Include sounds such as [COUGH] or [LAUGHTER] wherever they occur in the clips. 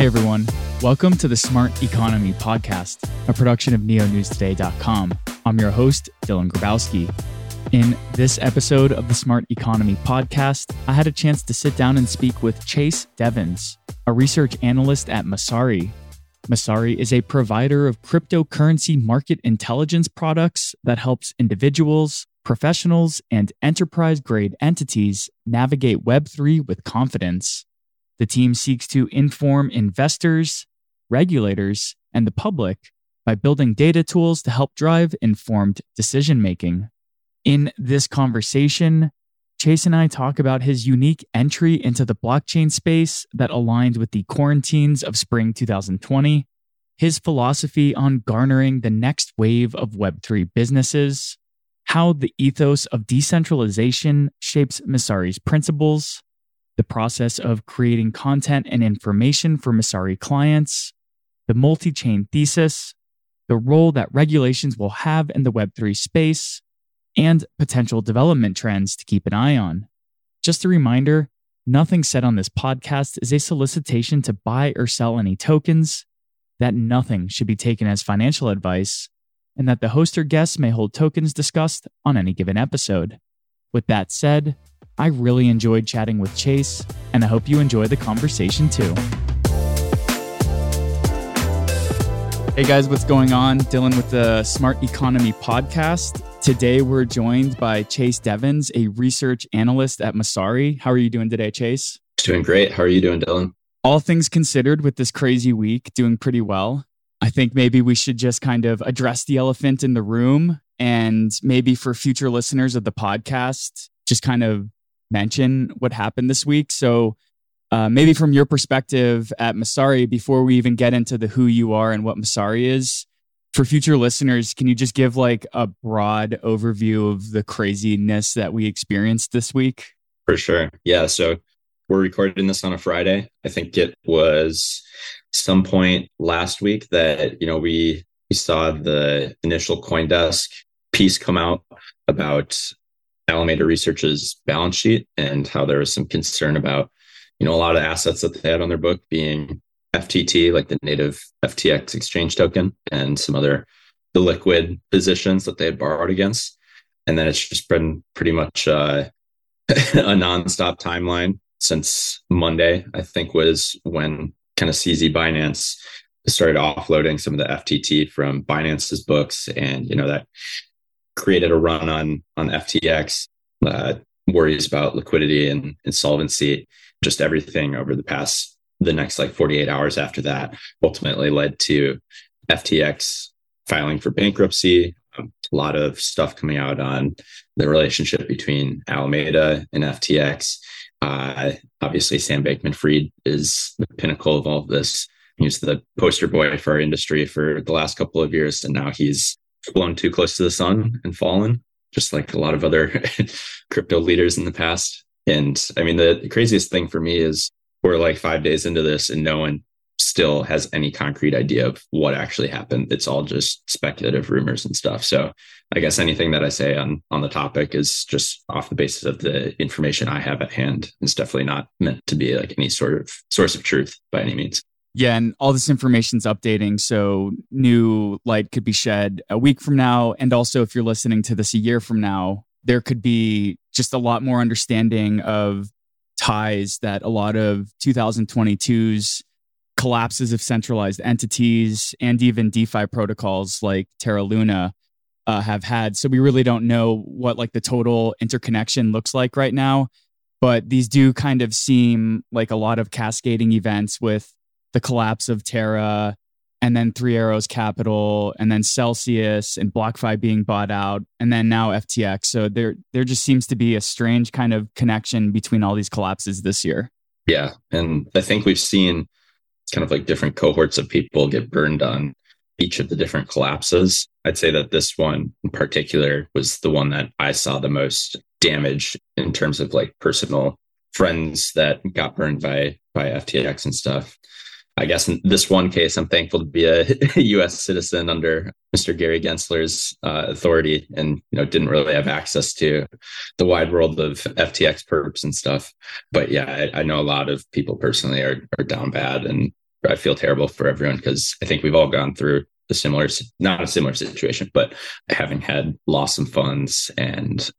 Hey everyone, welcome to the Smart Economy Podcast, a production of neonewstoday.com. I'm your host, Dylan Grabowski. In this episode of the Smart Economy Podcast, I had a chance to sit down and speak with Chase Devens, a research analyst at Messari. Messari is a provider of cryptocurrency market intelligence products that helps individuals, professionals, and enterprise grade entities navigate Web3 with confidence. The team seeks to inform investors, regulators, and the public by building data tools to help drive informed decision making. In this conversation, Chase and I talk about his unique entry into the blockchain space that aligned with the quarantines of spring 2020, his philosophy on garnering the next wave of Web3 businesses, how the ethos of decentralization shapes Messari's principles, the process of creating content and information for Messari clients, the multi chain thesis, the role that regulations will have in the Web3 space, and potential development trends to keep an eye on. Just a reminder nothing said on this podcast is a solicitation to buy or sell any tokens, that nothing should be taken as financial advice, and that the host or guests may hold tokens discussed on any given episode. With that said, I really enjoyed chatting with Chase, and I hope you enjoy the conversation too. Hey guys, what's going on? Dylan with the Smart Economy podcast. Today we're joined by Chase Devens, a research analyst at Messari. How are you doing today, Chase? Doing great. How are you doing, Dylan? All things considered, with this crazy week, doing pretty well. I think maybe we should just kind of address the elephant in the room and maybe for future listeners of the podcast, just kind of mention what happened this week. So, uh, maybe from your perspective at Messari, before we even get into the who you are and what Messari is, for future listeners, can you just give like a broad overview of the craziness that we experienced this week? For sure. Yeah. So we're recording this on a Friday. I think it was some point last week that, you know, we, we saw the initial Coindesk piece come out about Alameda Research's balance sheet and how there was some concern about, you know, a lot of assets that they had on their book being FTT, like the native FTX exchange token, and some other the liquid positions that they had borrowed against. And then it's just been pretty much uh, [LAUGHS] a nonstop timeline since Monday, I think was when kind of CZ Binance started offloading some of the FTT from Binance's books. And, you know, that created a run on on FTX, uh, worries about liquidity and insolvency, just everything over the past the next like 48 hours after that ultimately led to FTX filing for bankruptcy. Um, a lot of stuff coming out on the relationship between Alameda and FTX. Uh, obviously, Sam Bankman Fried is the pinnacle of all of this. He's the poster boy for our industry for the last couple of years, and now he's flown too close to the sun and fallen, just like a lot of other [LAUGHS] crypto leaders in the past. And I mean, the, the craziest thing for me is we're like five days into this and no one still has any concrete idea of what actually happened. It's all just speculative rumors and stuff. So I guess anything that I say on on the topic is just off the basis of the information I have at hand. It's definitely not meant to be like any sort of source of truth by any means. Yeah, and all this information's updating, so new light could be shed a week from now, and also if you're listening to this a year from now, there could be just a lot more understanding of ties that a lot of 2022's collapses of centralized entities and even DeFi protocols like Terra Luna uh, have had. So we really don't know what like the total interconnection looks like right now, but these do kind of seem like a lot of cascading events with the collapse of Terra and then Three Arrows Capital and then Celsius and BlockFi being bought out and then now FTX. So there there just seems to be a strange kind of connection between all these collapses this year. Yeah, and I think we've seen kind of like different cohorts of people get burned on each of the different collapses. I'd say that this one in particular was the one that I saw the most damage in terms of like personal friends that got burned by by FTX and stuff. I guess in this one case, I'm thankful to be a [LAUGHS] U.S. citizen under Mr. Gary Gensler's uh, authority, and you know didn't really have access to the wide world of FTX perps and stuff. But yeah, I, I know a lot of people personally are are down bad, and I feel terrible for everyone because I think we've all gone through a similar, not a similar situation, but having had lost some funds and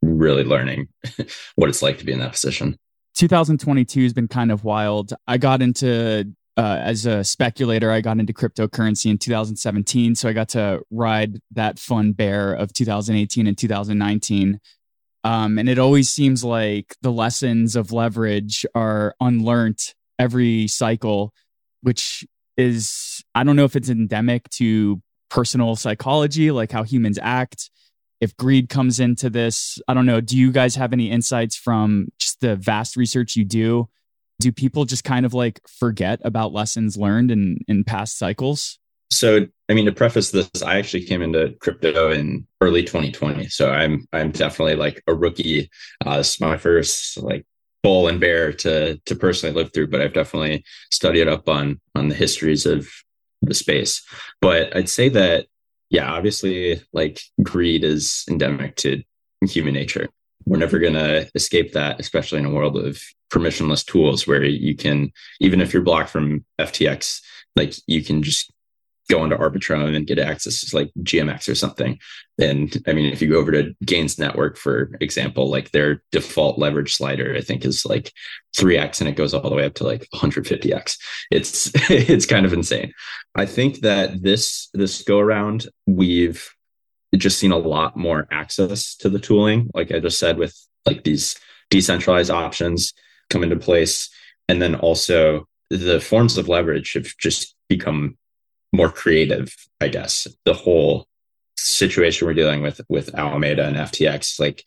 really learning [LAUGHS] what it's like to be in that position. 2022 has been kind of wild. I got into uh, as a speculator, I got into cryptocurrency in 2017. So I got to ride that fun bear of 2018 and 2019. Um, and it always seems like the lessons of leverage are unlearned every cycle, which is, I don't know if it's endemic to personal psychology, like how humans act. If greed comes into this, I don't know. Do you guys have any insights from just the vast research you do? Do people just kind of like forget about lessons learned in, in past cycles? So, I mean, to preface this, I actually came into crypto in early 2020. So I'm I'm definitely like a rookie. Uh, this is my first like bull and bear to to personally live through, but I've definitely studied up on on the histories of the space. But I'd say that yeah, obviously like greed is endemic to human nature. We're never going to escape that, especially in a world of permissionless tools where you can, even if you're blocked from FTX, like you can just go into Arbitrum and get access to like GMX or something. And I mean, if you go over to Gains Network, for example, like their default leverage slider, I think is like 3x and it goes all the way up to like 150x. It's [LAUGHS] it's kind of insane. I think that this this go around, we've just seen a lot more access to the tooling. Like I just said, with like these decentralized options come into place. And then also the forms of leverage have just become more creative, I guess. The whole situation we're dealing with with Alameda and FTX, like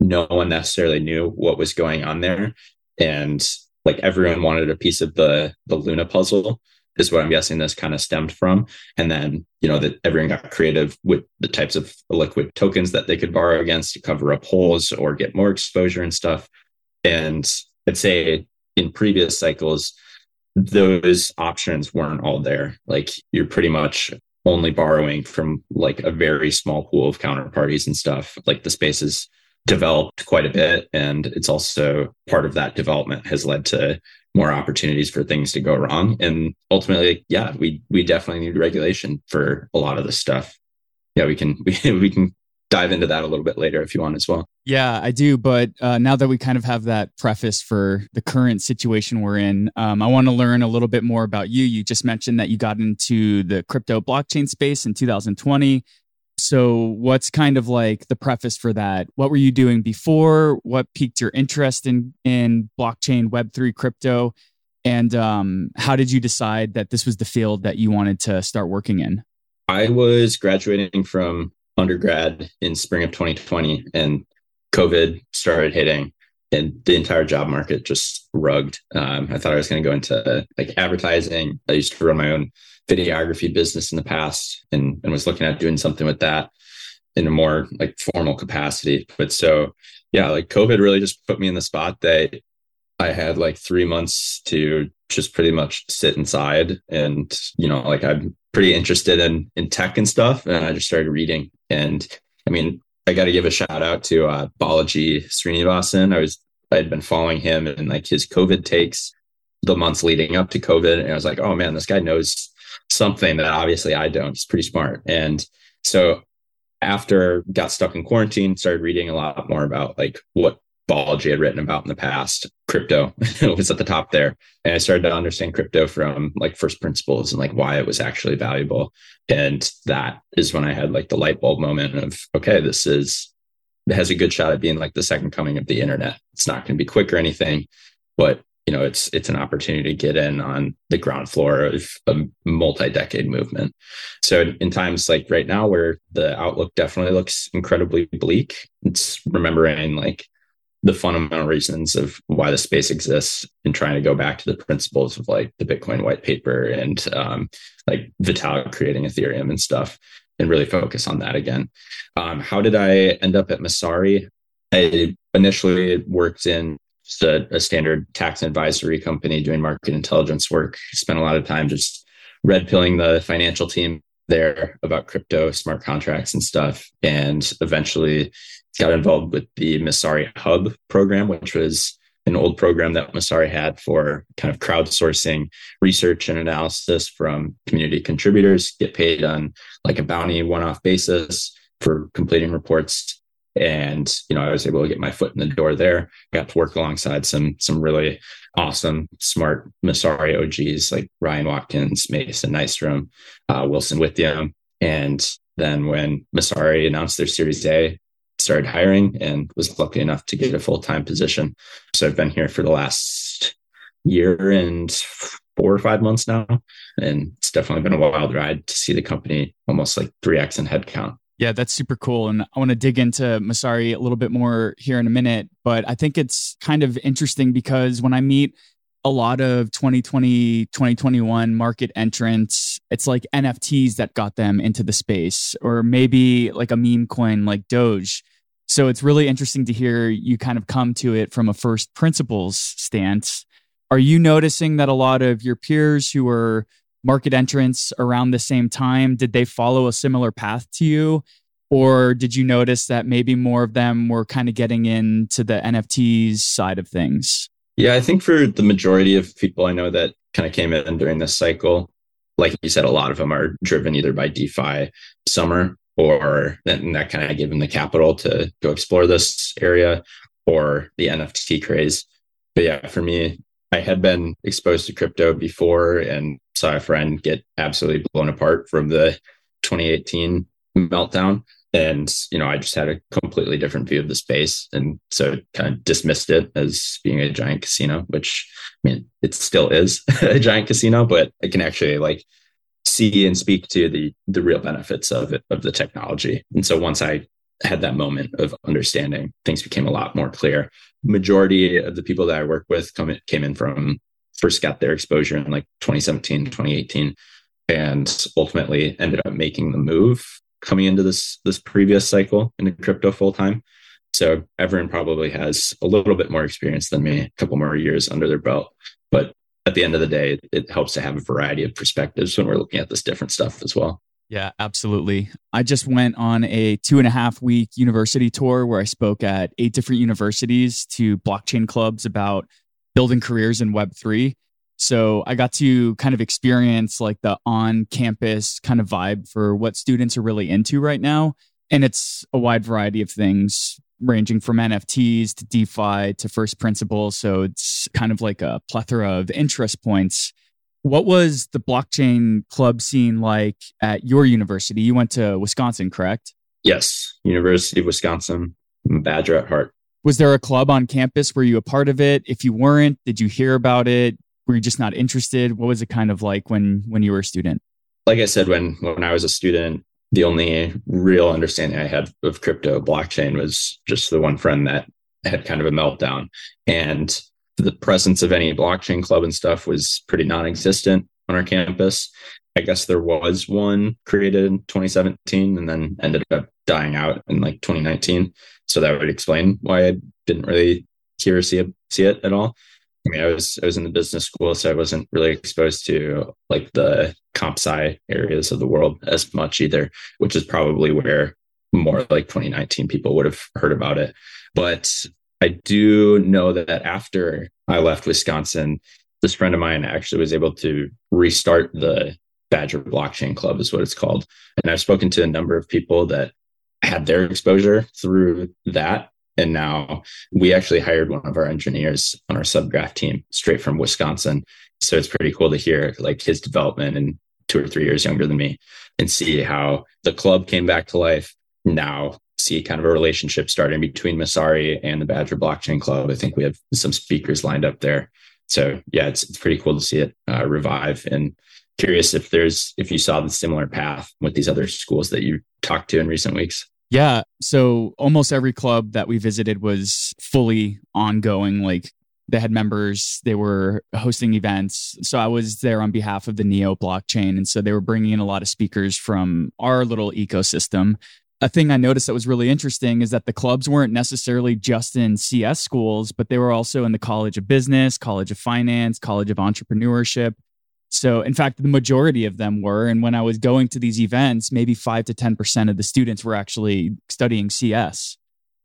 no one necessarily knew what was going on there. And like everyone wanted a piece of the the Luna puzzle is what I'm guessing this kind of stemmed from. And then, you know, that everyone got creative with the types of liquid tokens that they could borrow against to cover up holes or get more exposure and stuff. And I'd say in previous cycles, those options weren't all there. Like you're pretty much only borrowing from like a very small pool of counterparties and stuff. Like the space has developed quite a bit. And it's also part of that development has led to more opportunities for things to go wrong. And ultimately, yeah, we we definitely need regulation for a lot of this stuff. Yeah, we can [LAUGHS] we, we can dive into that a little bit later if you want as well. Yeah, I do. But uh, now that we kind of have that preface for the current situation we're in, um, I want to learn a little bit more about you. You just mentioned that you got into the crypto blockchain space in 2020. So, what's kind of like the preface for that? What were you doing before? What piqued your interest in in blockchain, Web three, crypto, and um, how did you decide that this was the field that you wanted to start working in? I was graduating from undergrad in spring of 2020 and COVID started hitting and the entire job market just rugged. Um, I thought I was going to go into like advertising. I used to run my own videography business in the past and, and was looking at doing something with that in a more like formal capacity. But so, yeah, like COVID really just put me in the spot that I had like three months to just pretty much sit inside and, you know, like I'm pretty interested in, in tech and stuff. And I just started reading and I mean, I got to give a shout out to uh, Balaji Srinivasan. I was I had been following him and like his COVID takes the months leading up to COVID, and I was like, oh man, this guy knows something that obviously I don't. He's pretty smart, and so after got stuck in quarantine, started reading a lot more about like what Balaji had written about in the past. Crypto [LAUGHS] was at the top there. And I started to understand crypto from like first principles and like why it was actually valuable. And that is when I had like the light bulb moment of, okay, this is, has a good shot at being like the second coming of the internet. It's not going to be quick or anything, but you know, it's it's an opportunity to get in on the ground floor of a multi-decade movement. So in times like right now where the outlook definitely looks incredibly bleak, it's remembering like the fundamental reasons of why the space exists and trying to go back to the principles of like the Bitcoin white paper and um, like Vitalik creating Ethereum and stuff and really focus on that again. Um, how did I end up at Messari? I initially worked in just a, a standard tax advisory company doing market intelligence work. Spent a lot of time just red pilling the financial team there about crypto, smart contracts, and stuff. And eventually got involved with the Messari Hub program, which was an old program that Messari had for kind of crowdsourcing research and analysis from community contributors, get paid on like a bounty one off basis for completing reports. And, you know, I was able to get my foot in the door there. Got to work alongside some, some really awesome, smart Messari OGs like Ryan Watkins, Mason Nystrom, uh, Wilson Withiam. And then when Messari announced their Series A, started hiring and was lucky enough to get a full time position. So I've been here for the last year and four or five months now. And it's definitely been a wild ride to see the company almost like 3x in headcount. Yeah, that's super cool. And I want to dig into Messari a little bit more here in a minute. But I think it's kind of interesting because when I meet a lot of 2020, 2021 market entrants, it's like NFTs that got them into the space, or maybe like a meme coin like Doge. So it's really interesting to hear you kind of come to it from a first principles stance. Are you noticing that a lot of your peers who were market entrants around the same time, did they follow a similar path to you? Or did you notice that maybe more of them were kind of getting into the NFTs side of things? Yeah, I think for the majority of people I know that kind of came in during this cycle, like you said, a lot of them are driven either by DeFi summer or then that kind of gave them the capital to go explore this area or the NFT craze. But yeah, for me, I had been exposed to crypto before and saw a friend get absolutely blown apart from the 2018 meltdown. And, you know, I just had a completely different view of the space. And so kind of dismissed it as being a giant casino, which I mean, it still is [LAUGHS] a giant casino, but it can actually like see and speak to the the real benefits of it, of the technology. And so once I had that moment of understanding, things became a lot more clear. Majority of the people that I work with come in, came in from first got their exposure in like 2017, 2018, and ultimately ended up making the move coming into this this previous cycle into crypto full time. So everyone probably has a little bit more experience than me, a couple more years under their belt. But at the end of the day, it helps to have a variety of perspectives when we're looking at this different stuff as well. Yeah, absolutely. I just went on a two and a half week university tour where I spoke at eight different universities to blockchain clubs about building careers in Web3. So I got to kind of experience like the on campus kind of vibe for what students are really into right now. And it's a wide variety of things ranging from NFTs to DeFi to first principles. So it's kind of like a plethora of interest points. What was the blockchain club scene like at your university? You went to Wisconsin, correct? Yes, University of Wisconsin, Badger at heart. Was there a club on campus? Were you a part of it? If you weren't, did you hear about it? Were you just not interested? What was it kind of like when when you were a student? Like I said, when when I was a student, the only real understanding I had of crypto blockchain was just the one friend that had kind of a meltdown. And the presence of any blockchain club and stuff was pretty non existent on our campus. I guess there was one created in 2017 and then ended up dying out in like 2019. So that would explain why I didn't really hear or see see it at all. I mean, I was I was in the business school, so I wasn't really exposed to like the comp sci areas of the world as much either, which is probably where more like 2019 people would have heard about it. But I do know that after I left Wisconsin, this friend of mine actually was able to restart the Badger Blockchain Club, is what it's called. And I've spoken to a number of people that had their exposure through that and now we actually hired one of our engineers on our subgraph team straight from Wisconsin. So it's pretty cool to hear like his development and two or three years younger than me and see how the club came back to life. Now see kind of a relationship starting between Messari and the Badger Blockchain Club. I think we have some speakers lined up there. So yeah, it's, it's pretty cool to see it uh, revive and curious if there's if you saw the similar path with these other schools that you talked to in recent weeks. Yeah. So almost every club that we visited was fully ongoing. Like they had members, they were hosting events. So I was there on behalf of the Neo blockchain. And so they were bringing in a lot of speakers from our little ecosystem. A thing I noticed that was really interesting is that the clubs weren't necessarily just in CS schools, but they were also in the College of Business, College of Finance, College of Entrepreneurship. So, in fact, the majority of them were. And when I was going to these events, maybe five to 10% of the students were actually studying CS.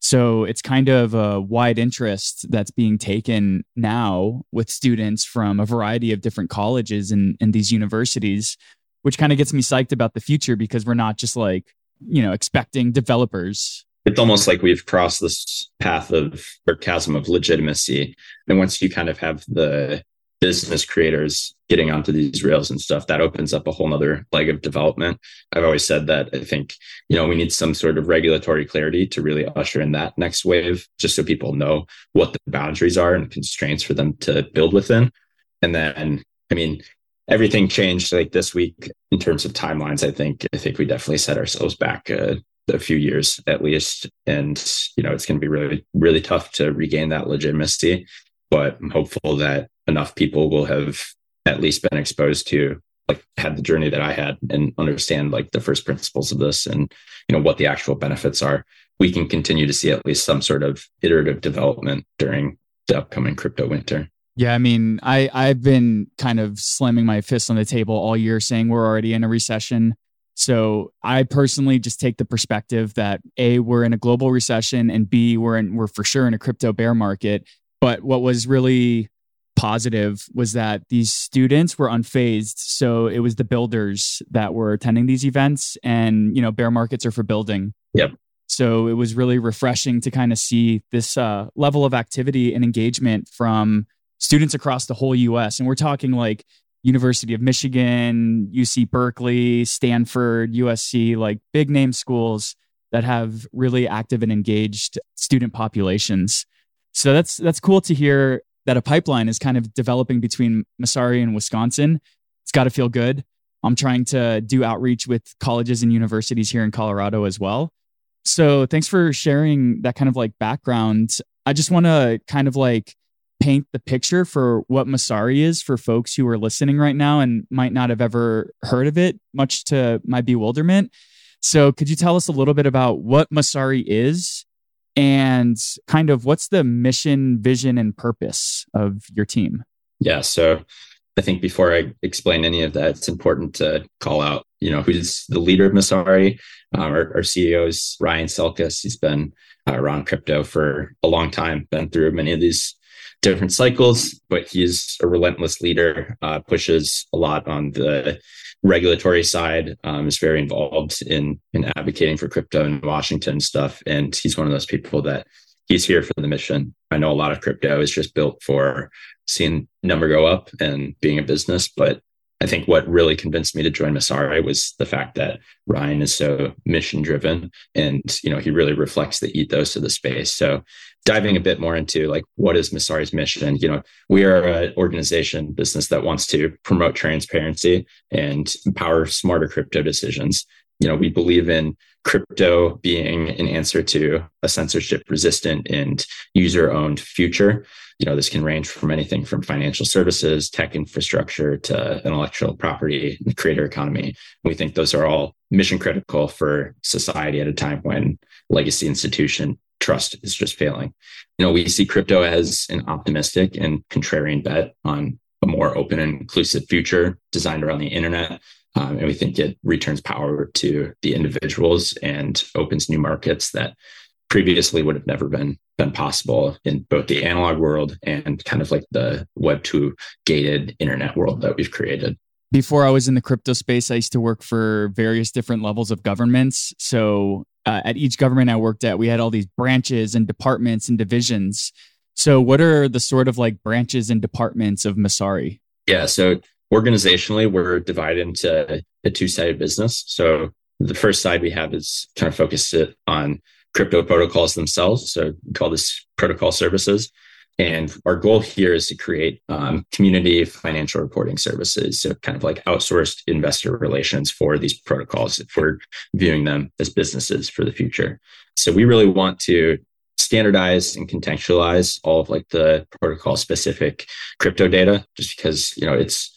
So it's kind of a wide interest that's being taken now with students from a variety of different colleges and, and these universities, which kind of gets me psyched about the future because we're not just like, you know, expecting developers. It's almost like we've crossed this path of or chasm of legitimacy. And once you kind of have the business creators getting onto these rails and stuff, that opens up a whole nother leg of development. I've always said that I think, you know, we need some sort of regulatory clarity to really usher in that next wave, just so people know what the boundaries are and constraints for them to build within. And then, I mean, everything changed like this week in terms of timelines. I think, I think we definitely set ourselves back uh, a few years at least. And, you know, it's going to be really, really tough to regain that legitimacy. But I'm hopeful that enough people will have at least been exposed to like had the journey that I had and understand like the first principles of this and you know what the actual benefits are, we can continue to see at least some sort of iterative development during the upcoming crypto winter. Yeah, I mean, I I've been kind of slamming my fist on the table all year saying we're already in a recession. So I personally just take the perspective that A, we're in a global recession and B, we're in we're for sure in a crypto bear market. But what was really positive was that these students were unfazed. So it was the builders that were attending these events, and you know, bear markets are for building. Yep. So it was really refreshing to kind of see this uh, level of activity and engagement from students across the whole U.S. And we're talking like University of Michigan, UC Berkeley, Stanford, USC, like big name schools that have really active and engaged student populations. So that's that's cool to hear that a pipeline is kind of developing between Messari and Wisconsin. It's got to feel good. I'm trying to do outreach with colleges and universities here in Colorado as well. So thanks for sharing that kind of like background. I just want to kind of like paint the picture for what Messari is for folks who are listening right now and might not have ever heard of it, much to my bewilderment. So, could you tell us a little bit about what Messari is and kind of what's the mission, vision, and purpose of your team? Yeah. So I think before I explain any of that, it's important to call out, you know, who's the leader of Messari. Uh, our, our, CEO is Ryan Selkis. He's been uh, around crypto for a long time, been through many of these different cycles, but he's a relentless leader, uh, pushes a lot on the regulatory side um, is very involved in in advocating for crypto in Washington stuff, and he's one of those people that he's here for the mission. I know a lot of crypto is just built for seeing number go up and being a business, but I think what really convinced me to join Messari was the fact that Ryan is so mission driven and you know he really reflects the ethos of the space. So diving a bit more into like what is Messari's mission, you know, we are an organization business that wants to promote transparency and empower smarter crypto decisions. You know, we believe in crypto being an answer to a censorship resistant and user owned future you know, this can range from anything from financial services, tech infrastructure to intellectual property, the creator economy. We think those are all mission critical for society at a time when legacy institution trust is just failing. You know, we see crypto as an optimistic and contrarian bet on a more open and inclusive future designed around the internet. Um, and we think it returns power to the individuals and opens new markets that previously would have never been been possible in both the analog world and kind of like the web 2 gated internet world that we've created. Before i was in the crypto space i used to work for various different levels of governments. So uh, at each government i worked at we had all these branches and departments and divisions. So what are the sort of like branches and departments of Messari? Yeah so organizationally we're divided into a two-sided business so the first side we have is kind of focused on crypto protocols themselves. So we call this protocol services. And our goal here is to create um, community financial reporting services. So kind of like outsourced investor relations for these protocols if we're viewing them as businesses for the future. So we really want to standardize and contextualize all of like the protocol specific crypto data just because you know it's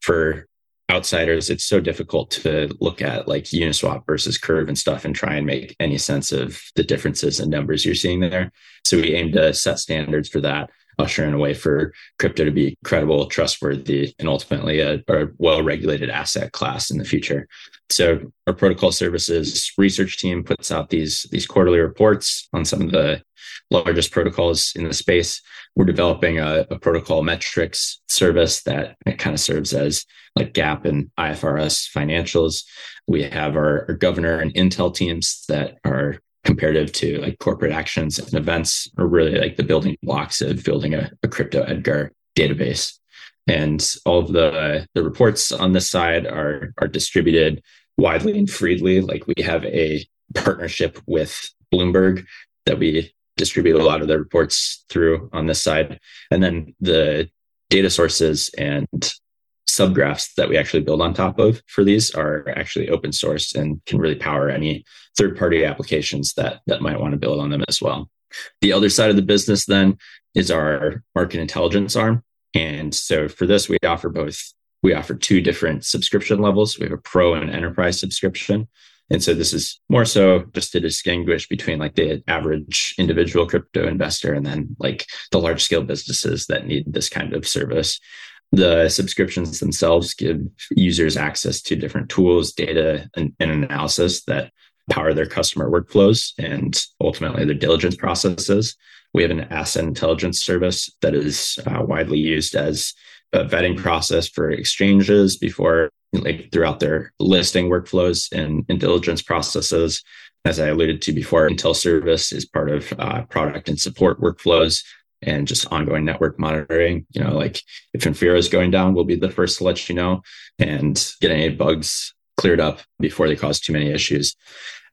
for outsiders, it's so difficult to look at like Uniswap versus Curve and stuff and try and make any sense of the differences in numbers you're seeing there. So we aim to set standards for that, usher in a way for crypto to be credible, trustworthy, and ultimately a, a well regulated asset class in the future. so our protocol services research team puts out these these quarterly reports on some of the largest protocols in the space. We're developing a, a protocol metrics service that kind of serves as like GAAP and IFRS financials. We have our, our governor and intel teams that are comparative to like corporate actions and events are really like the building blocks of building a, a crypto edgar database. And all of the the reports on this side are are distributed widely and freely. Like we have a partnership with bloomberg that we distribute a lot of the reports through on this side. And then the data sources and subgraphs that we actually build on top of for these are actually open source and can really power any third party applications that that might want to build on them as well the other side of the business then is our market intelligence arm and so for this, we offer both, we offer two different subscription levels. We have a pro and enterprise subscription. And so this is more so just to distinguish between like the average individual crypto investor and then like the large scale businesses that need this kind of service. The subscriptions themselves give users access to different tools, data, and, and analysis that power their customer workflows and ultimately their diligence processes. We have an asset intelligence service that is uh, widely used as a vetting process for exchanges before, like throughout their listing workflows and, and diligence processes. As I alluded to before, Intel service is part of uh, product and support workflows and just ongoing network monitoring. You know, like if Infura is going down, we'll be the first to let you know and get any bugs cleared up before they cause too many issues.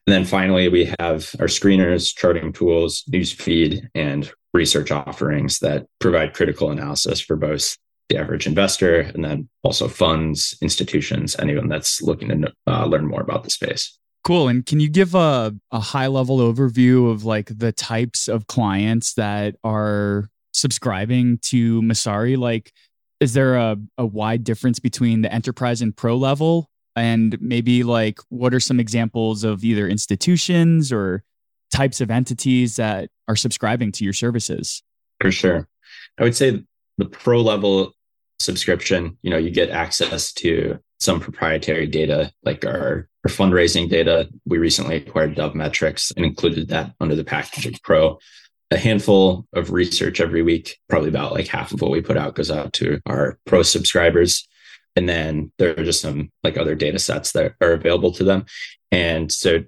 And then finally, we have our screeners, charting tools, newsfeed, and research offerings that provide critical analysis for both the average investor and then also funds, institutions, anyone that's looking to uh, learn more about the space. Cool. And can you give a, a high level overview of like the types of clients that are subscribing to Messari? Like, is there a, a wide difference between the enterprise and pro level? and maybe like what are some examples of either institutions or types of entities that are subscribing to your services for sure i would say the pro level subscription you know you get access to some proprietary data like our, our fundraising data. We recently acquired DoveMetrics and included that under the package of pro. A handful of research every week probably about like half of what we put out goes out to our pro subscribers. And then there are just some like other data sets that are available to them. And so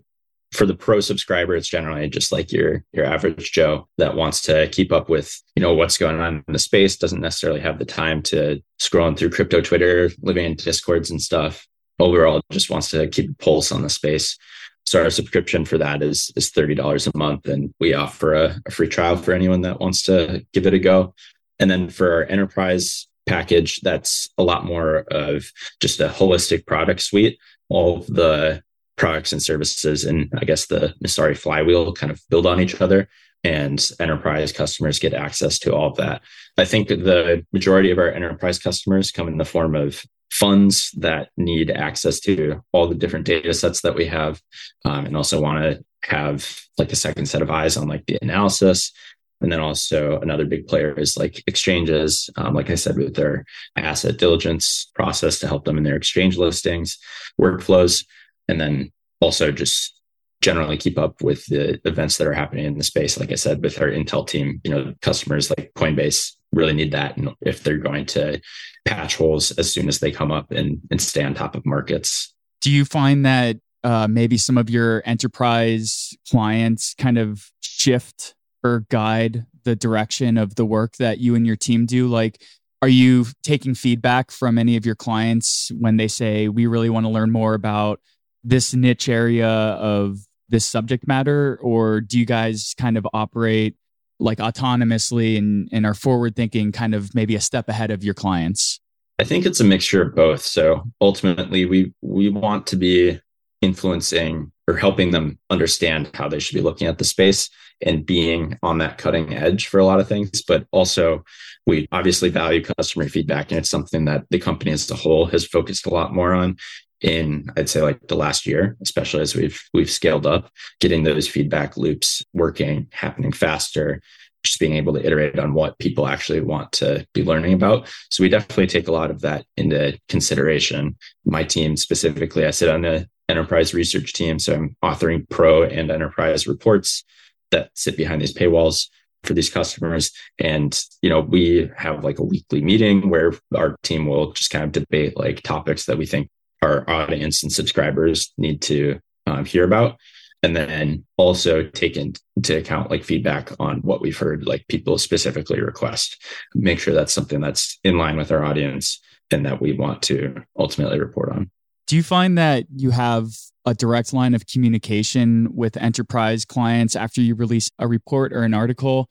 for the pro subscriber it's generally just like your your average joe that wants to keep up with you know what's going on in the space doesn't necessarily have the time to scrolling through crypto twitter living in discords and stuff. Overall just wants to keep a pulse on the space. So our subscription for that is is $30 a month and we offer a, a free trial for anyone that wants to give it a go. And then for our enterprise package that's a lot more of just a holistic product suite. All of the products and services and I guess the Messari flywheel kind of build on each other and enterprise customers get access to all of that. I think the majority of our enterprise customers come in the form of funds that need access to all the different data sets that we have um, and also want to have like a second set of eyes on like the analysis and then also another big player is like exchanges, um, like I said, with their asset diligence process to help them in their exchange listings, workflows, and then also just generally keep up with the events that are happening in the space. Like I said, with our Intel team, you know, customers like Coinbase really need that. And if they're going to patch holes as soon as they come up and, and stay on top of markets. Do you find that uh, maybe some of your enterprise clients kind of shift or guide the direction of the work that you and your team do? Like, are you taking feedback from any of your clients when they say, we really want to learn more about this niche area of this subject matter? Or do you guys kind of operate like autonomously and, and are forward thinking, kind of maybe a step ahead of your clients? I think it's a mixture of both. So ultimately, we we want to be influencing or helping them understand how they should be looking at the space and being on that cutting edge for a lot of things. But also, we obviously value customer feedback, and it's something that the company as a whole has focused a lot more on in I'd say like the last year, especially as we've we've scaled up, getting those feedback loops working, happening faster, just being able to iterate on what people actually want to be learning about. So we definitely take a lot of that into consideration. My team specifically, I sit on the enterprise research team. So I'm authoring pro and enterprise reports that sit behind these paywalls for these customers. And, you know, we have like a weekly meeting where our team will just kind of debate like topics that we think our audience and subscribers need to um, hear about. And then also take into account like feedback on what we've heard, like people specifically request, make sure that's something that's in line with our audience and that we want to ultimately report on. Do you find that you have a direct line of communication with enterprise clients after you release a report or an article?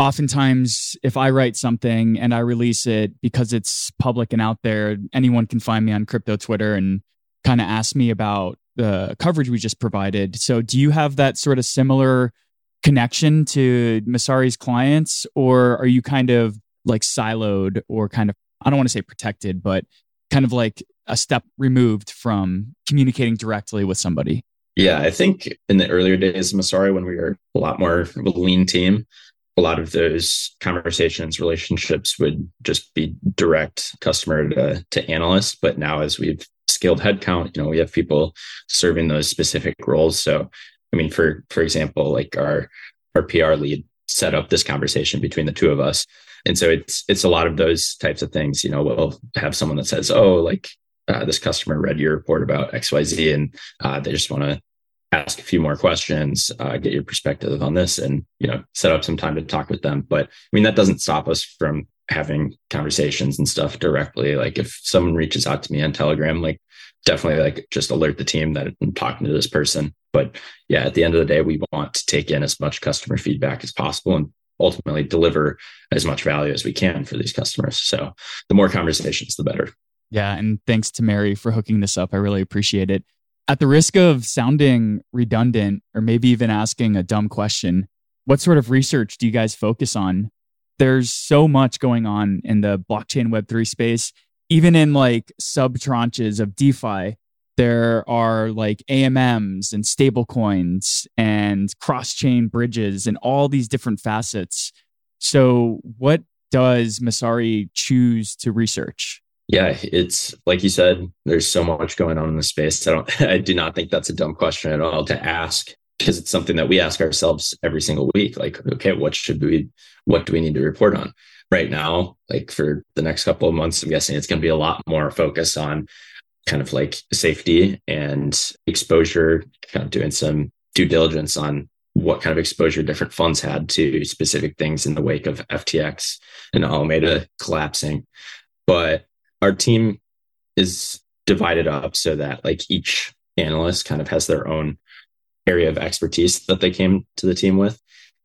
Oftentimes, if I write something and I release it because it's public and out there, anyone can find me on crypto Twitter and kind of ask me about the coverage we just provided. So, do you have that sort of similar connection to Messari's clients, or are you kind of like siloed or kind of, I don't want to say protected, but kind of like a step removed from communicating directly with somebody? Yeah, I think in the earlier days of Messari, when we were a lot more of a lean team, a lot of those conversations, relationships would just be direct customer to, to analyst. But now, as we've scaled headcount, you know, we have people serving those specific roles. So, I mean, for for example, like our our PR lead set up this conversation between the two of us and so it's it's a lot of those types of things you know we'll have someone that says oh like uh, this customer read your report about xyz and uh, they just want to ask a few more questions uh, get your perspective on this and you know set up some time to talk with them but i mean that doesn't stop us from having conversations and stuff directly like if someone reaches out to me on telegram like definitely like just alert the team that i'm talking to this person but yeah at the end of the day we want to take in as much customer feedback as possible and ultimately deliver as much value as we can for these customers. So the more conversations, the better. Yeah. And thanks to Mary for hooking this up. I really appreciate it. At the risk of sounding redundant or maybe even asking a dumb question, what sort of research do you guys focus on? There's so much going on in the blockchain Web3 space, even in like sub tranches of DeFi there are like AMMs and stablecoins and cross chain bridges and all these different facets. So, what does Messari choose to research? Yeah, it's like you said, there's so much going on in the space. I don't, [LAUGHS] I do not think that's a dumb question at all to ask because it's something that we ask ourselves every single week. Like, okay, what should we, what do we need to report on? Right now, like for the next couple of months, I'm guessing it's going to be a lot more focus on kind of like safety and exposure, kind of doing some due diligence on what kind of exposure different funds had to specific things in the wake of FTX and Alameda collapsing. But our team is divided up so that like each analyst kind of has their own area of expertise that they came to the team with.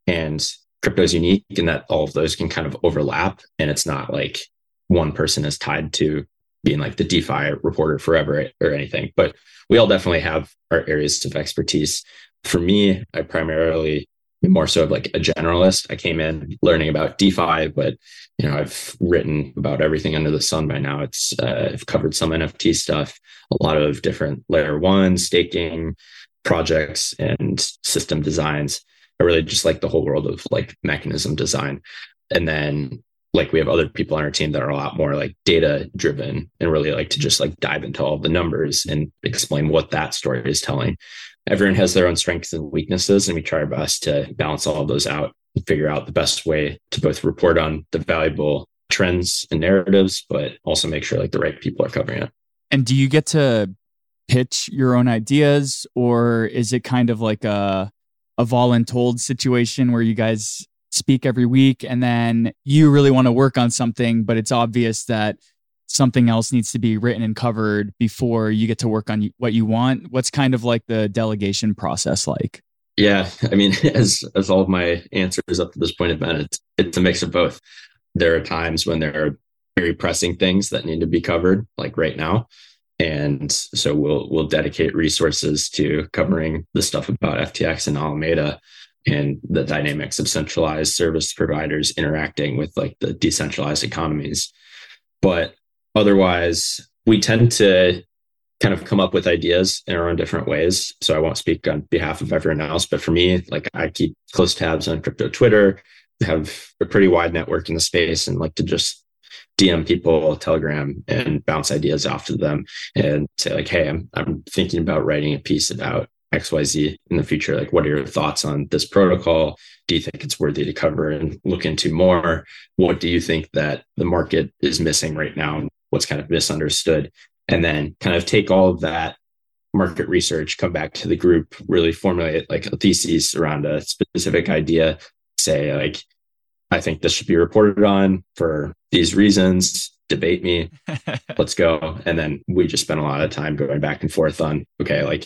And crypto is unique in that all of those can kind of overlap. And it's not like one person is tied to being like the DeFi reporter forever or anything, but we all definitely have our areas of expertise. For me, I primarily more so of like a generalist. I came in learning about DeFi, but you know, I've written about everything under the sun by now. It's uh, I've covered some NFT stuff, a lot of different layer one staking projects and system designs. I really just like the whole world of like mechanism design. And then like we have other people on our team that are a lot more like data driven and really like to just like dive into all the numbers and explain what that story is telling. Everyone has their own strengths and weaknesses, and we try our best to balance all of those out and figure out the best way to both report on the valuable trends and narratives, but also make sure like the right people are covering it. And do you get to pitch your own ideas, or is it kind of like a a voluntold situation where you guys speak every week and then you really want to work on something, but it's obvious that something else needs to be written and covered before you get to work on what you want. What's kind of like the delegation process like? Yeah, [LAUGHS] I mean, [LAUGHS] as as all of my answers up to this point have been, it's it's a mix of both. There are times when there are very pressing things that need to be covered, like right now, and so we'll we'll dedicate resources to covering the stuff about FTX and Alameda and the dynamics of centralized service providers interacting with like the decentralized economies. But otherwise, we tend to kind of come up with ideas in our own different ways. So I won't speak on behalf of everyone else, but for me, like I keep close tabs on crypto Twitter, have a pretty wide network in the space and like to just DM people, Telegram, and bounce ideas off to them and say like, "Hey, I'm I'm thinking about writing a piece about XYZ in the future. Like, what are your thoughts on this protocol? Do you think it's worthy to cover and look into more? What do you think that the market is missing right now? What's kind of misunderstood? And then kind of take all of that market research, come back to the group, really formulate like a thesis around a specific idea, say like, I think this should be reported on for these reasons. Debate me. [LAUGHS] Let's go. And then we just spent a lot of time going back and forth on, okay, like,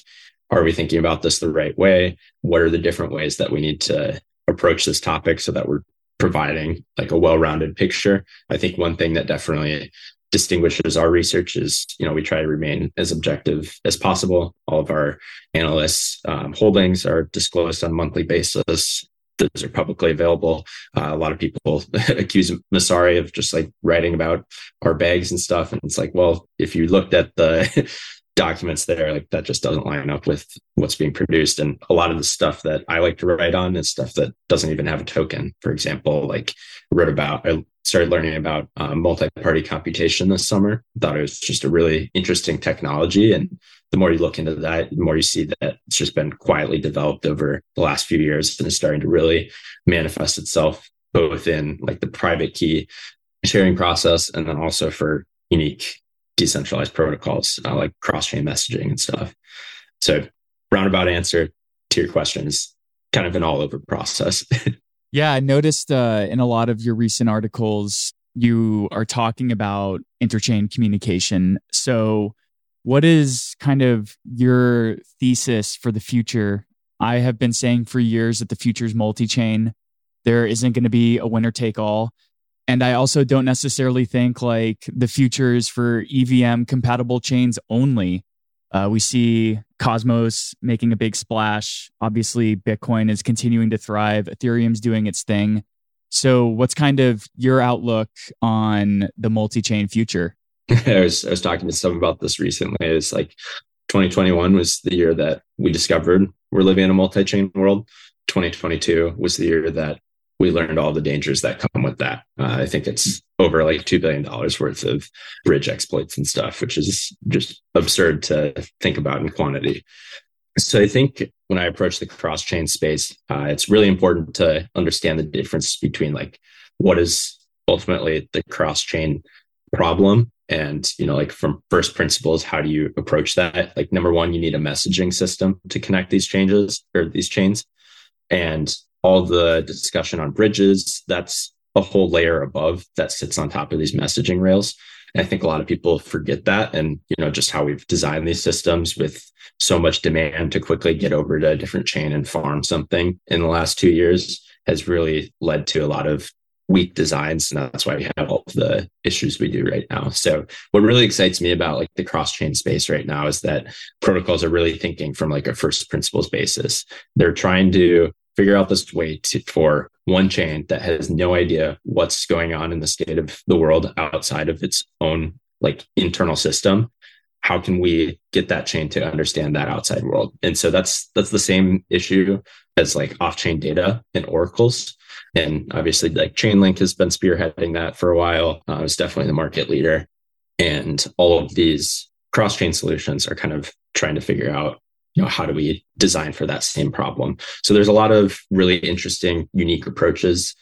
are we thinking about this the right way? What are the different ways that we need to approach this topic so that we're providing like a well-rounded picture? I think one thing that definitely distinguishes our research is you know we try to remain as objective as possible. All of our analysts um, holdings are disclosed on a monthly basis. Those are publicly available. Uh, a lot of people [LAUGHS] accuse Messari of just like writing about our bags and stuff. And it's like well if you looked at the [LAUGHS] documents there like that just doesn't line up with what's being produced. And a lot of the stuff that i like to write on is stuff that doesn't even have a token. For example like wrote about i started learning about uh, multi-party computation this summer. Thought it was just a really interesting technology. And the more you look into that the more you see that it's just been quietly developed over the last few years and is starting to really manifest itself both in like the private key sharing process and then also for unique decentralized protocols uh, like cross-chain messaging and stuff. So roundabout answer to your questions, kind of an all over process. [LAUGHS] yeah, I noticed uh, in a lot of your recent articles, you are talking about interchain communication. So, what is kind of your thesis for the future? I have been saying for years that the future is multi chain. There isn't going to be a winner take all. And I also don't necessarily think like the future is for EVM compatible chains only. Uh, we see Cosmos making a big splash. Obviously, Bitcoin is continuing to thrive. Ethereum's doing its thing. So, what's kind of your outlook on the multi chain future? [LAUGHS] I was, I was talking to someone about this recently. It's like 2021 was the year that we discovered we're living in a multi chain world. 2022 was the year that we learned all the dangers that come with that. Uh, I think it's over like $2 billion worth of bridge exploits and stuff, which is just absurd to think about in quantity. So I think when I approach the cross chain space, uh, it's really important to understand the difference between like what is ultimately the cross chain problem and you know like from first principles how do you approach that like number one you need a messaging system to connect these changes or these chains and all the discussion on bridges, that's a whole layer above that sits on top of these messaging rails. And I think a lot of people forget that. And, you know, just how we've designed these systems with so much demand to quickly get over to a different chain and farm something in the last two years has really led to a lot of weak designs. And that's why we have all the issues we do right now. So what really excites me about like the cross chain space right now is that protocols are really thinking from like a first principles basis. They're trying to figure out this way to, for one chain that has no idea what's going on in the state of the world outside of its own like internal system how can we get that chain to understand that outside world? And so that's that's the same issue as like off-chain data and oracles. And obviously like chainlink has been spearheading that for a while uh, it's definitely the market leader. And all of these cross-chain solutions are kind of trying to figure out know how do we design for that same problem? So there's a lot of really interesting unique approaches.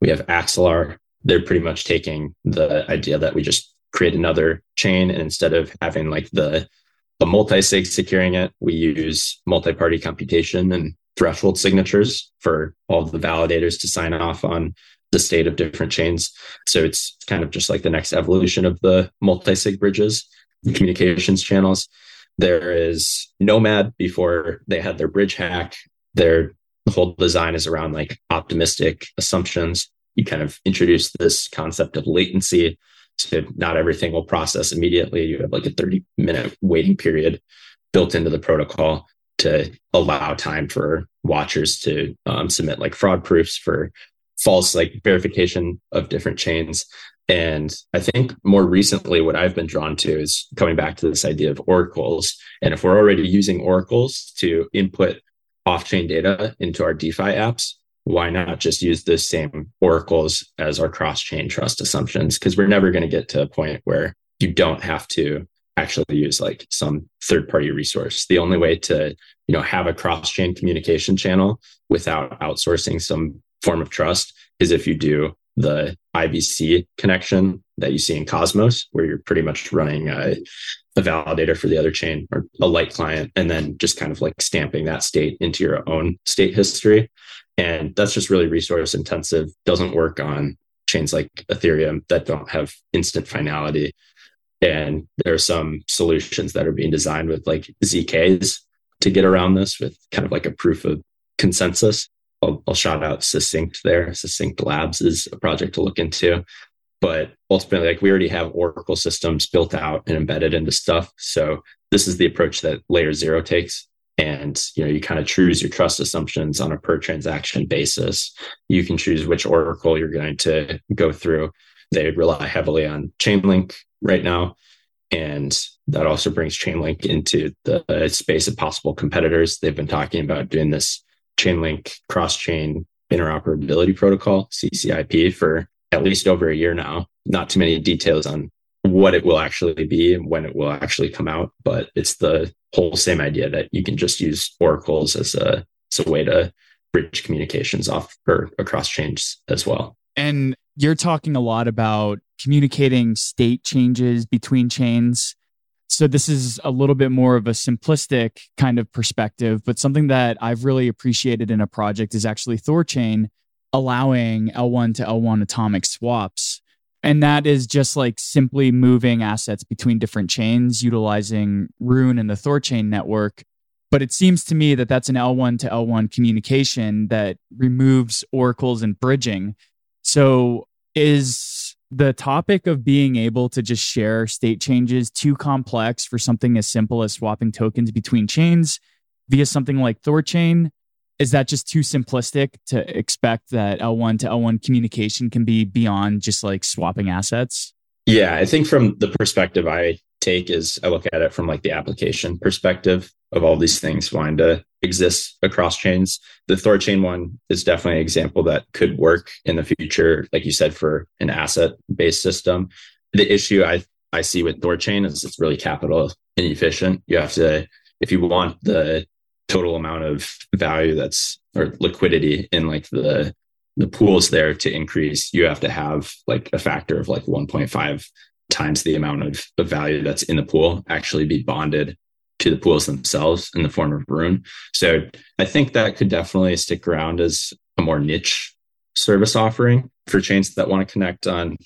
We have axelar. They're pretty much taking the idea that we just create another chain and instead of having like the a multi-sig securing it we use multi-party computation and threshold signatures for all the validators to sign off on the state of different chains. So it's kind of just like the next evolution of the multi-sig bridges communications channels there is Nomad before they had their bridge hack. Their whole design is around like optimistic assumptions. You kind of introduce this concept of latency. So not everything will process immediately. You have like a 30 minute waiting period built into the protocol to allow time for watchers to um, submit like fraud proofs for false like verification of different chains and I think more recently, what I've been drawn to is coming back to this idea of oracles. And if we're already using oracles to input off chain data into our DeFi apps, why not just use the same oracles as our cross chain trust assumptions? Because we're never going to get to a point where you don't have to actually use like some third party resource. The only way to, you know, have a cross chain communication channel without outsourcing some form of trust is if you do the IBC connection that you see in Cosmos, where you're pretty much running uh, a, a, validator for the other chain or a light client, and then just kind of like stamping that state into your own state history. And that's just really resource intensive, doesn't work on chains like Ethereum that don't have instant finality. And there are some solutions that are being designed with like ZKs to get around this with kind of like a proof of consensus. I'll, I'll shout out Succinct there. Succinct Labs is a project to look into. But ultimately, like we already have Oracle systems built out and embedded into stuff. So this is the approach that LayerZero takes. And you know, you kind of choose your trust assumptions on a per transaction basis. You can choose which Oracle you're going to go through. They rely heavily on Chainlink right now. And that also brings Chainlink into the space of possible competitors. They've been talking about doing this Chainlink cross chain interoperability protocol, CCIP, for at least over a year now. Not too many details on what it will actually be and when it will actually come out, but it's the whole same idea that you can just use oracles as a, as a way to bridge communications off or across chains as well. And you're talking a lot about communicating state changes between chains. So this is a little bit more of a simplistic kind of perspective, but something that I've really appreciated in a project is actually Thorchain allowing L1 to L1 atomic swaps. And that is just like simply moving assets between different chains utilizing Rune and the Thorchain network. But it seems to me that that's an L1 to L1 communication that removes oracles and bridging. So is the topic of being able to just share state changes too complex for something as simple as swapping tokens between chains via something like Thorchain? Is that just too simplistic to expect that L1 to L1 communication can be beyond just like swapping assets? Yeah, I think from the perspective I take is I look at it from like the application perspective of all these things wanting to exist across chains. The Thor chain one is definitely an example that could work in the future, like you said, for an asset based system. The issue I, I see with Thor chain is it's really capital inefficient. You have to, if you want the total amount of value that's or liquidity in like the the pools there to increase, you have to have like a factor of like 1.5 times the amount of, of value that's in the pool actually be bonded to the pools themselves in the form of Rune. So I think that could definitely stick around as a more niche service offering for chains that want to connect on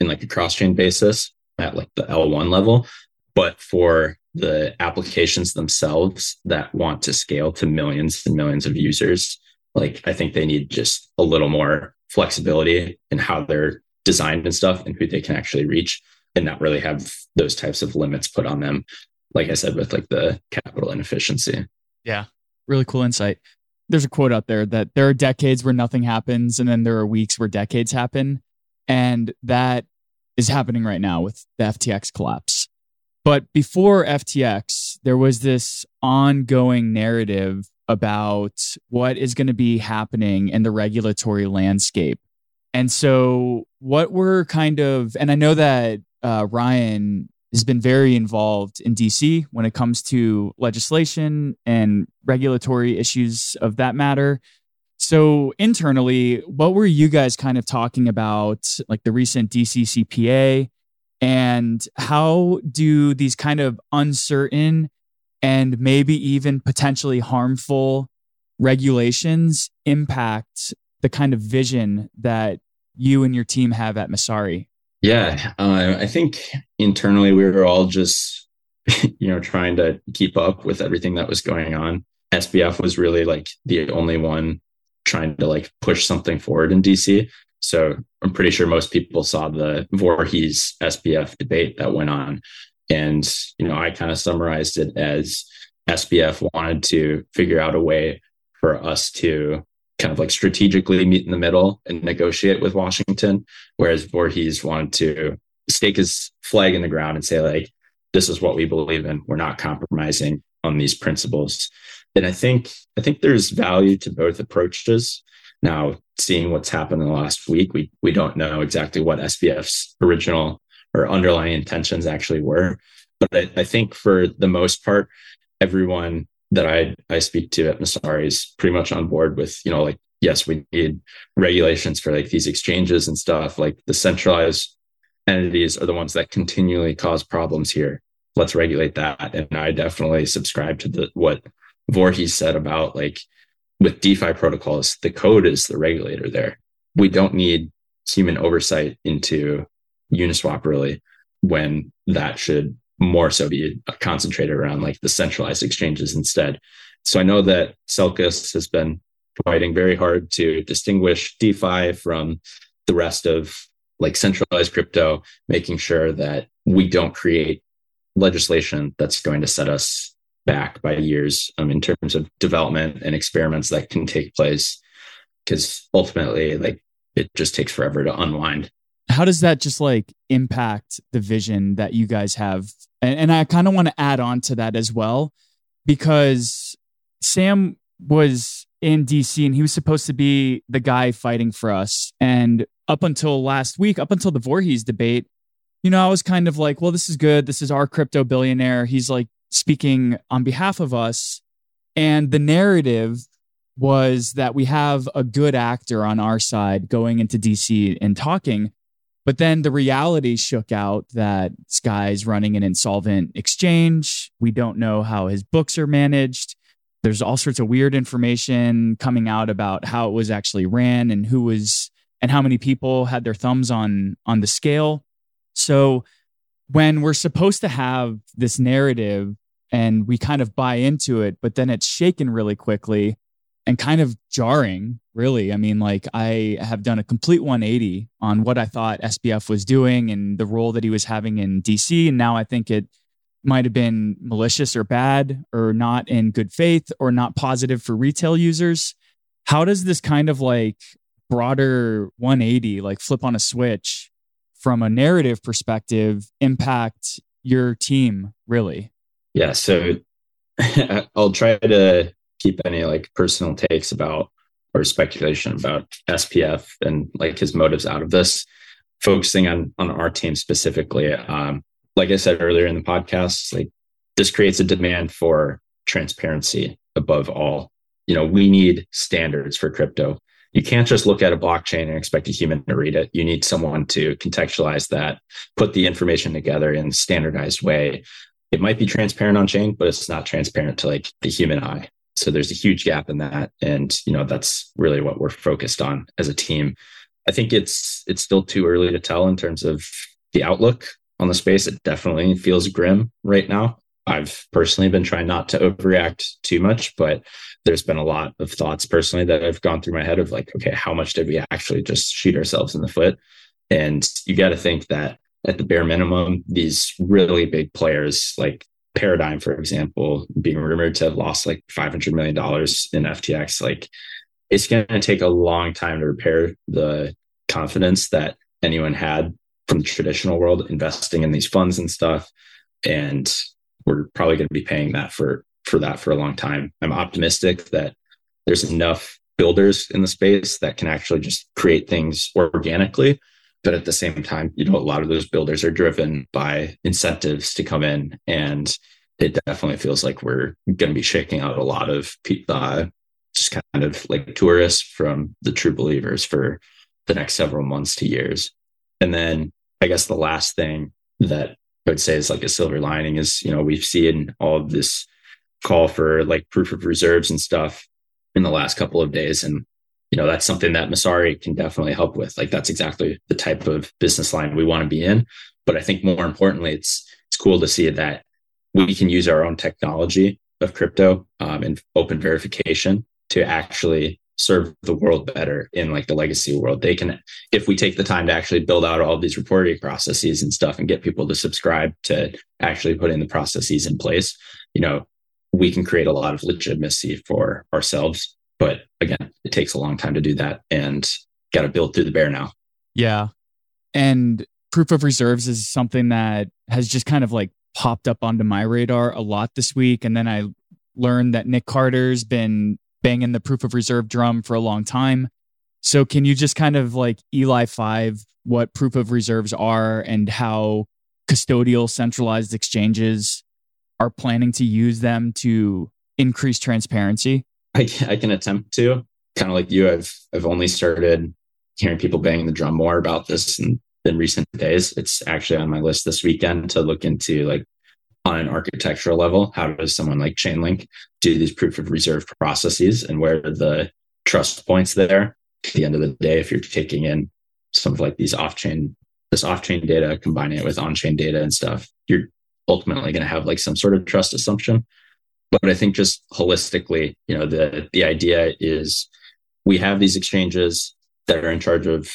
in like a cross chain basis at like the L1 level. But for the applications themselves that want to scale to millions and millions of users, like I think they need just a little more flexibility in how they're designed and stuff and who they can actually reach and not really have those types of limits put on them like i said with like the capital inefficiency. Yeah. Really cool insight. There's a quote out there that there are decades where nothing happens and then there are weeks where decades happen and that is happening right now with the ftx collapse. But before ftx there was this ongoing narrative about what is going to be happening in the regulatory landscape. And so, what were kind of, and I know that uh, Ryan has been very involved in DC when it comes to legislation and regulatory issues of that matter. So, internally, what were you guys kind of talking about, like the recent DC CPA? And how do these kind of uncertain and maybe even potentially harmful regulations impact the kind of vision that you and your team have at Messari? Yeah, uh, I think internally we were all just, [LAUGHS] you know, trying to keep up with everything that was going on. SBF was really like the only one trying to like push something forward in DC. So I'm pretty sure most people saw the Voorhees SBF debate that went on. And, you know, I kind of summarized it as SBF wanted to figure out a way for us to kind of like strategically meet in the middle and negotiate with Washington, whereas Voorhees wanted to stake his flag in the ground and say, like, this is what we believe in. We're not compromising on these principles. And I think I think there's value to both approaches. Now, seeing what's happened in the last week, we we don't know exactly what SBF's original or underlying intentions actually were. But I, I think for the most part, everyone that I I speak to at Messari is pretty much on board with, you know, like, yes, we need regulations for like these exchanges and stuff. Like the centralized entities are the ones that continually cause problems here. Let's regulate that. And I definitely subscribe to the what Voorhees said about like with DeFi protocols, the code is the regulator there. We don't need human oversight into Uniswap really when that should more so be concentrated around like the centralized exchanges instead. So I know that Selkis has been fighting very hard to distinguish DeFi from the rest of like centralized crypto, making sure that we don't create legislation that's going to set us back by years um, in terms of development and experiments that can take place. Because ultimately, like it just takes forever to unwind. How does that just like impact the vision that you guys have? And, and I kind of want to add on to that as well, because Sam was in DC and he was supposed to be the guy fighting for us. And up until last week, up until the Voorhees debate, you know, I was kind of like, well, this is good. This is our crypto billionaire. He's like speaking on behalf of us. And the narrative was that we have a good actor on our side going into DC and talking. But then the reality shook out that Sky's running an insolvent exchange. We don't know how his books are managed. There's all sorts of weird information coming out about how it was actually ran and who was and how many people had their thumbs on on the scale. So when we're supposed to have this narrative and we kind of buy into it, but then it's shaken really quickly and kind of jarring, really. I mean, like I have done a complete 180 on what I thought SBF was doing and the role that he was having in DC. And now I think it might have been malicious or bad or not in good faith or not positive for retail users. How does this kind of like broader 180, like flip on a switch from a narrative perspective, impact your team really? Yeah. So [LAUGHS] I'll try to keep any like personal takes about or speculation about SBF and like his motives out of this, focusing on on our team specifically. Um, like I said earlier in the podcast, like this creates a demand for transparency above all. You know, we need standards for crypto. You can't just look at a blockchain and expect a human to read it. You need someone to contextualize that, put the information together in a standardized way. It might be transparent on chain, but it's not transparent to like the human eye. So there's a huge gap in that. And, you know, that's really what we're focused on as a team. I think it's it's still too early to tell in terms of the outlook on the space. It definitely feels grim right now. I've personally been trying not to overreact too much, but there's been a lot of thoughts personally that have gone through my head of like, okay, how much did we actually just shoot ourselves in the foot? And you got to think that at the bare minimum, these really big players like Paradigm, for example, being rumored to have lost like $500 million in FTX, like it's going to take a long time to repair the confidence that anyone had from the traditional world investing in these funds and stuff. And we're probably going to be paying that for for that for a long time. I'm optimistic that there's enough builders in the space that can actually just create things organically. But at the same time, you know, a lot of those builders are driven by incentives to come in. And it definitely feels like we're going to be shaking out a lot of uh, just kind of like tourists from the true believers for the next several months to years. And then I guess the last thing that I would say is like a silver lining is, you know, we've seen all of this call for like proof of reserves and stuff in the last couple of days. And, you know, that's something that Messari can definitely help with. Like that's exactly the type of business line we want to be in. But I think more importantly, it's it's cool to see that we can use our own technology of crypto um, and open verification to actually serve the world better in like the legacy world. They can, if we take the time to actually build out all these reporting processes and stuff and get people to subscribe to actually putting the processes in place, you know, we can create a lot of legitimacy for ourselves. But again, it takes a long time to do that and got to build through the bear now. Yeah. And proof of reserves is something that has just kind of like popped up onto my radar a lot this week. And then I learned that Nick Carter's been banging the proof of reserve drum for a long time. So, can you just kind of like Eli 5 what proof of reserves are and how custodial centralized exchanges are planning to use them to increase transparency? I, I can attempt to. Kind of like you, I've I've only started hearing people banging the drum more about this in, in recent days. It's actually on my list this weekend to look into like on an architectural level, how does someone like Chainlink do these proof of reserve processes and where are the trust points there? At the end of the day, if you're taking in some of like these off-chain, this off-chain data, combining it with on-chain data and stuff, you're ultimately going to have like some sort of trust assumption. But I think just holistically, you know, the the idea is we have these exchanges that are in charge of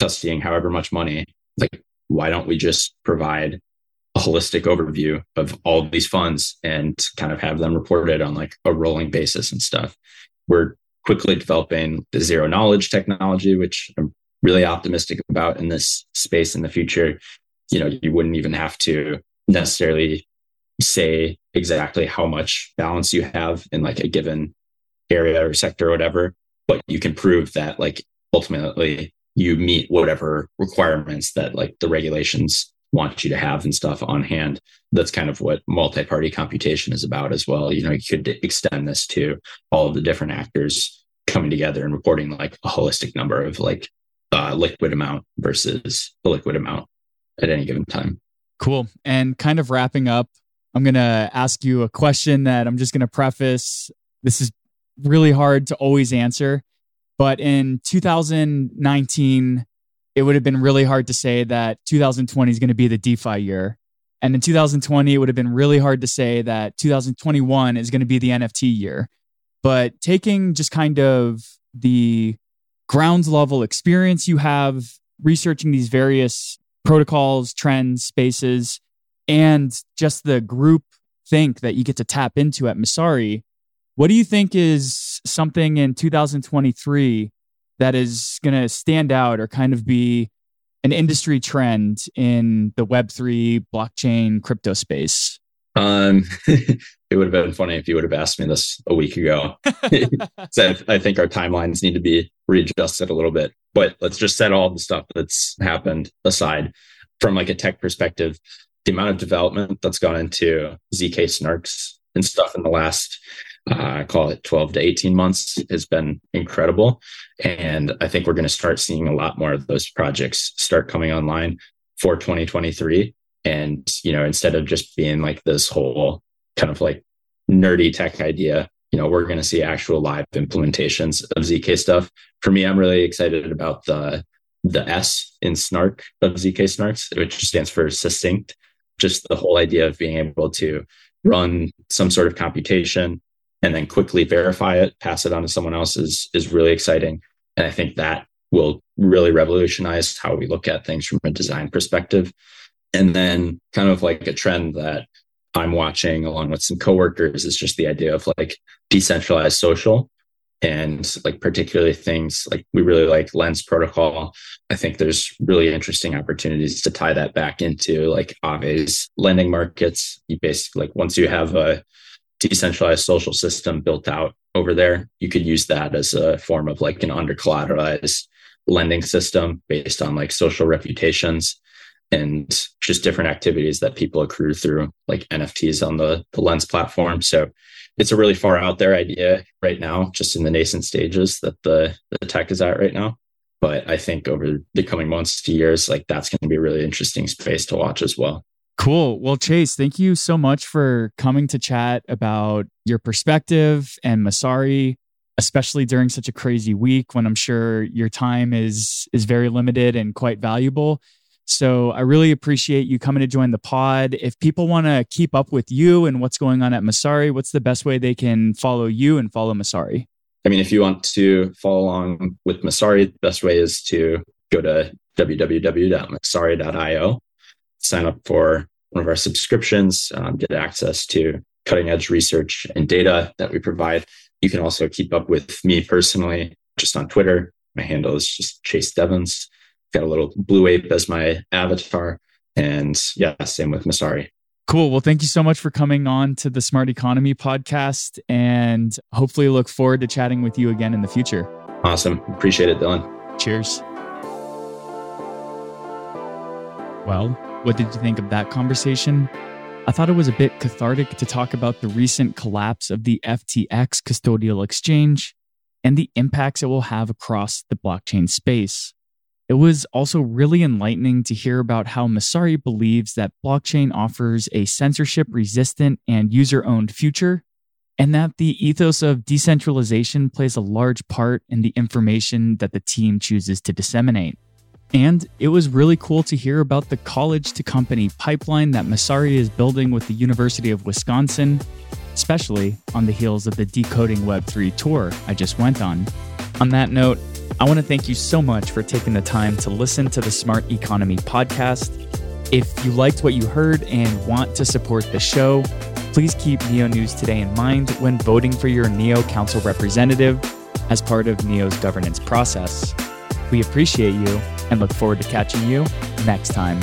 custodying however much money. Like, why don't we just provide a holistic overview of all of these funds and kind of have them reported on like a rolling basis and stuff. We're quickly developing the zero knowledge technology, which I'm really optimistic about in this space in the future. You know, you wouldn't even have to necessarily say exactly how much balance you have in like a given area or sector or whatever, but you can prove that like ultimately you meet whatever requirements that like the regulations want you to have and stuff on hand. That's kind of what multi-party computation is about as well. You know, you could extend this to all of the different actors coming together and reporting like a holistic number of like uh, liquid amount versus the liquid amount at any given time. Cool. And kind of wrapping up, I'm going to ask you a question that I'm just going to preface. This is really hard to always answer, but in 2019, it would have been really hard to say that 2020 is going to be the DeFi year. And in 2020, it would have been really hard to say that 2021 is going to be the NFT year. But taking just kind of the grounds level experience you have researching these various protocols, trends, spaces, and just the group think that you get to tap into at Messari, what do you think is something in 2023 that is going to stand out or kind of be an industry trend in the Web3 blockchain crypto space? Um, [LAUGHS] it would have been funny if you would have asked me this a week ago. [LAUGHS] so I think our timelines need to be readjusted a little bit. But let's just set all the stuff that's happened aside from like a tech perspective. The amount of development that's gone into ZK snarks and stuff in the last uh, call it 12 to 18 months has been incredible. And I think we're going to start seeing a lot more of those projects start coming online for 2023. And, you know, instead of just being like this whole kind of like nerdy tech idea, you know, we're going to see actual live implementations of ZK stuff. For me, I'm really excited about the the S in Snark of ZK Snarks, which stands for succinct. Just the whole idea of being able to run some sort of computation and then quickly verify it, pass it on to someone else is, is really exciting. And I think that will really revolutionize how we look at things from a design perspective. And then kind of like a trend that I'm watching along with some coworkers is just the idea of like decentralized social and like particularly things like we really like lens protocol i think there's really interesting opportunities to tie that back into like Aave's lending markets you basically like once you have a decentralized social system built out over there, you could use that as a form of like an under collateralized lending system based on like social reputations and just different activities that people accrue through like NFTs on the, the Lens platform. So it's a really far out there idea right now, just in the nascent stages that the, the tech is at right now. But I think over the coming months to years, like that's going to be a really interesting space to watch as well. Cool. Well, Chase, thank you so much for coming to chat about your perspective and Messari, especially during such a crazy week when I'm sure your time is is very limited and quite valuable. So I really appreciate you coming to join the pod. If people want to keep up with you and what's going on at Messari, what's the best way they can follow you and follow Messari? I mean, if you want to follow along with Messari, the best way is to go to www.messari.io sign up for one of our subscriptions, um, get access to cutting edge research and data that we provide. You can also keep up with me personally just on Twitter. My handle is just Chase Devens. Got a little blue ape as my avatar. And yeah, same with Messari. Cool. Well, thank you so much for coming on to the Smart Economy podcast and hopefully look forward to chatting with you again in the future. Awesome. Appreciate it, Dylan. Cheers. Well, what did you think of that conversation? I thought it was a bit cathartic to talk about the recent collapse of the FTX custodial exchange and the impacts it will have across the blockchain space. It was also really enlightening to hear about how Messari believes that blockchain offers a censorship resistant and user owned future, and that the ethos of decentralization plays a large part in the information that the team chooses to disseminate. And it was really cool to hear about the college to company pipeline that Messari is building with the University of Wisconsin, especially on the heels of the Decoding Web3 tour I just went on. On that note, I want to thank you so much for taking the time to listen to the Smart Economy podcast. If you liked what you heard and want to support the show, please keep Neo News Today in mind when voting for your Neo Council representative as part of Neo's governance process. We appreciate you and look forward to catching you next time.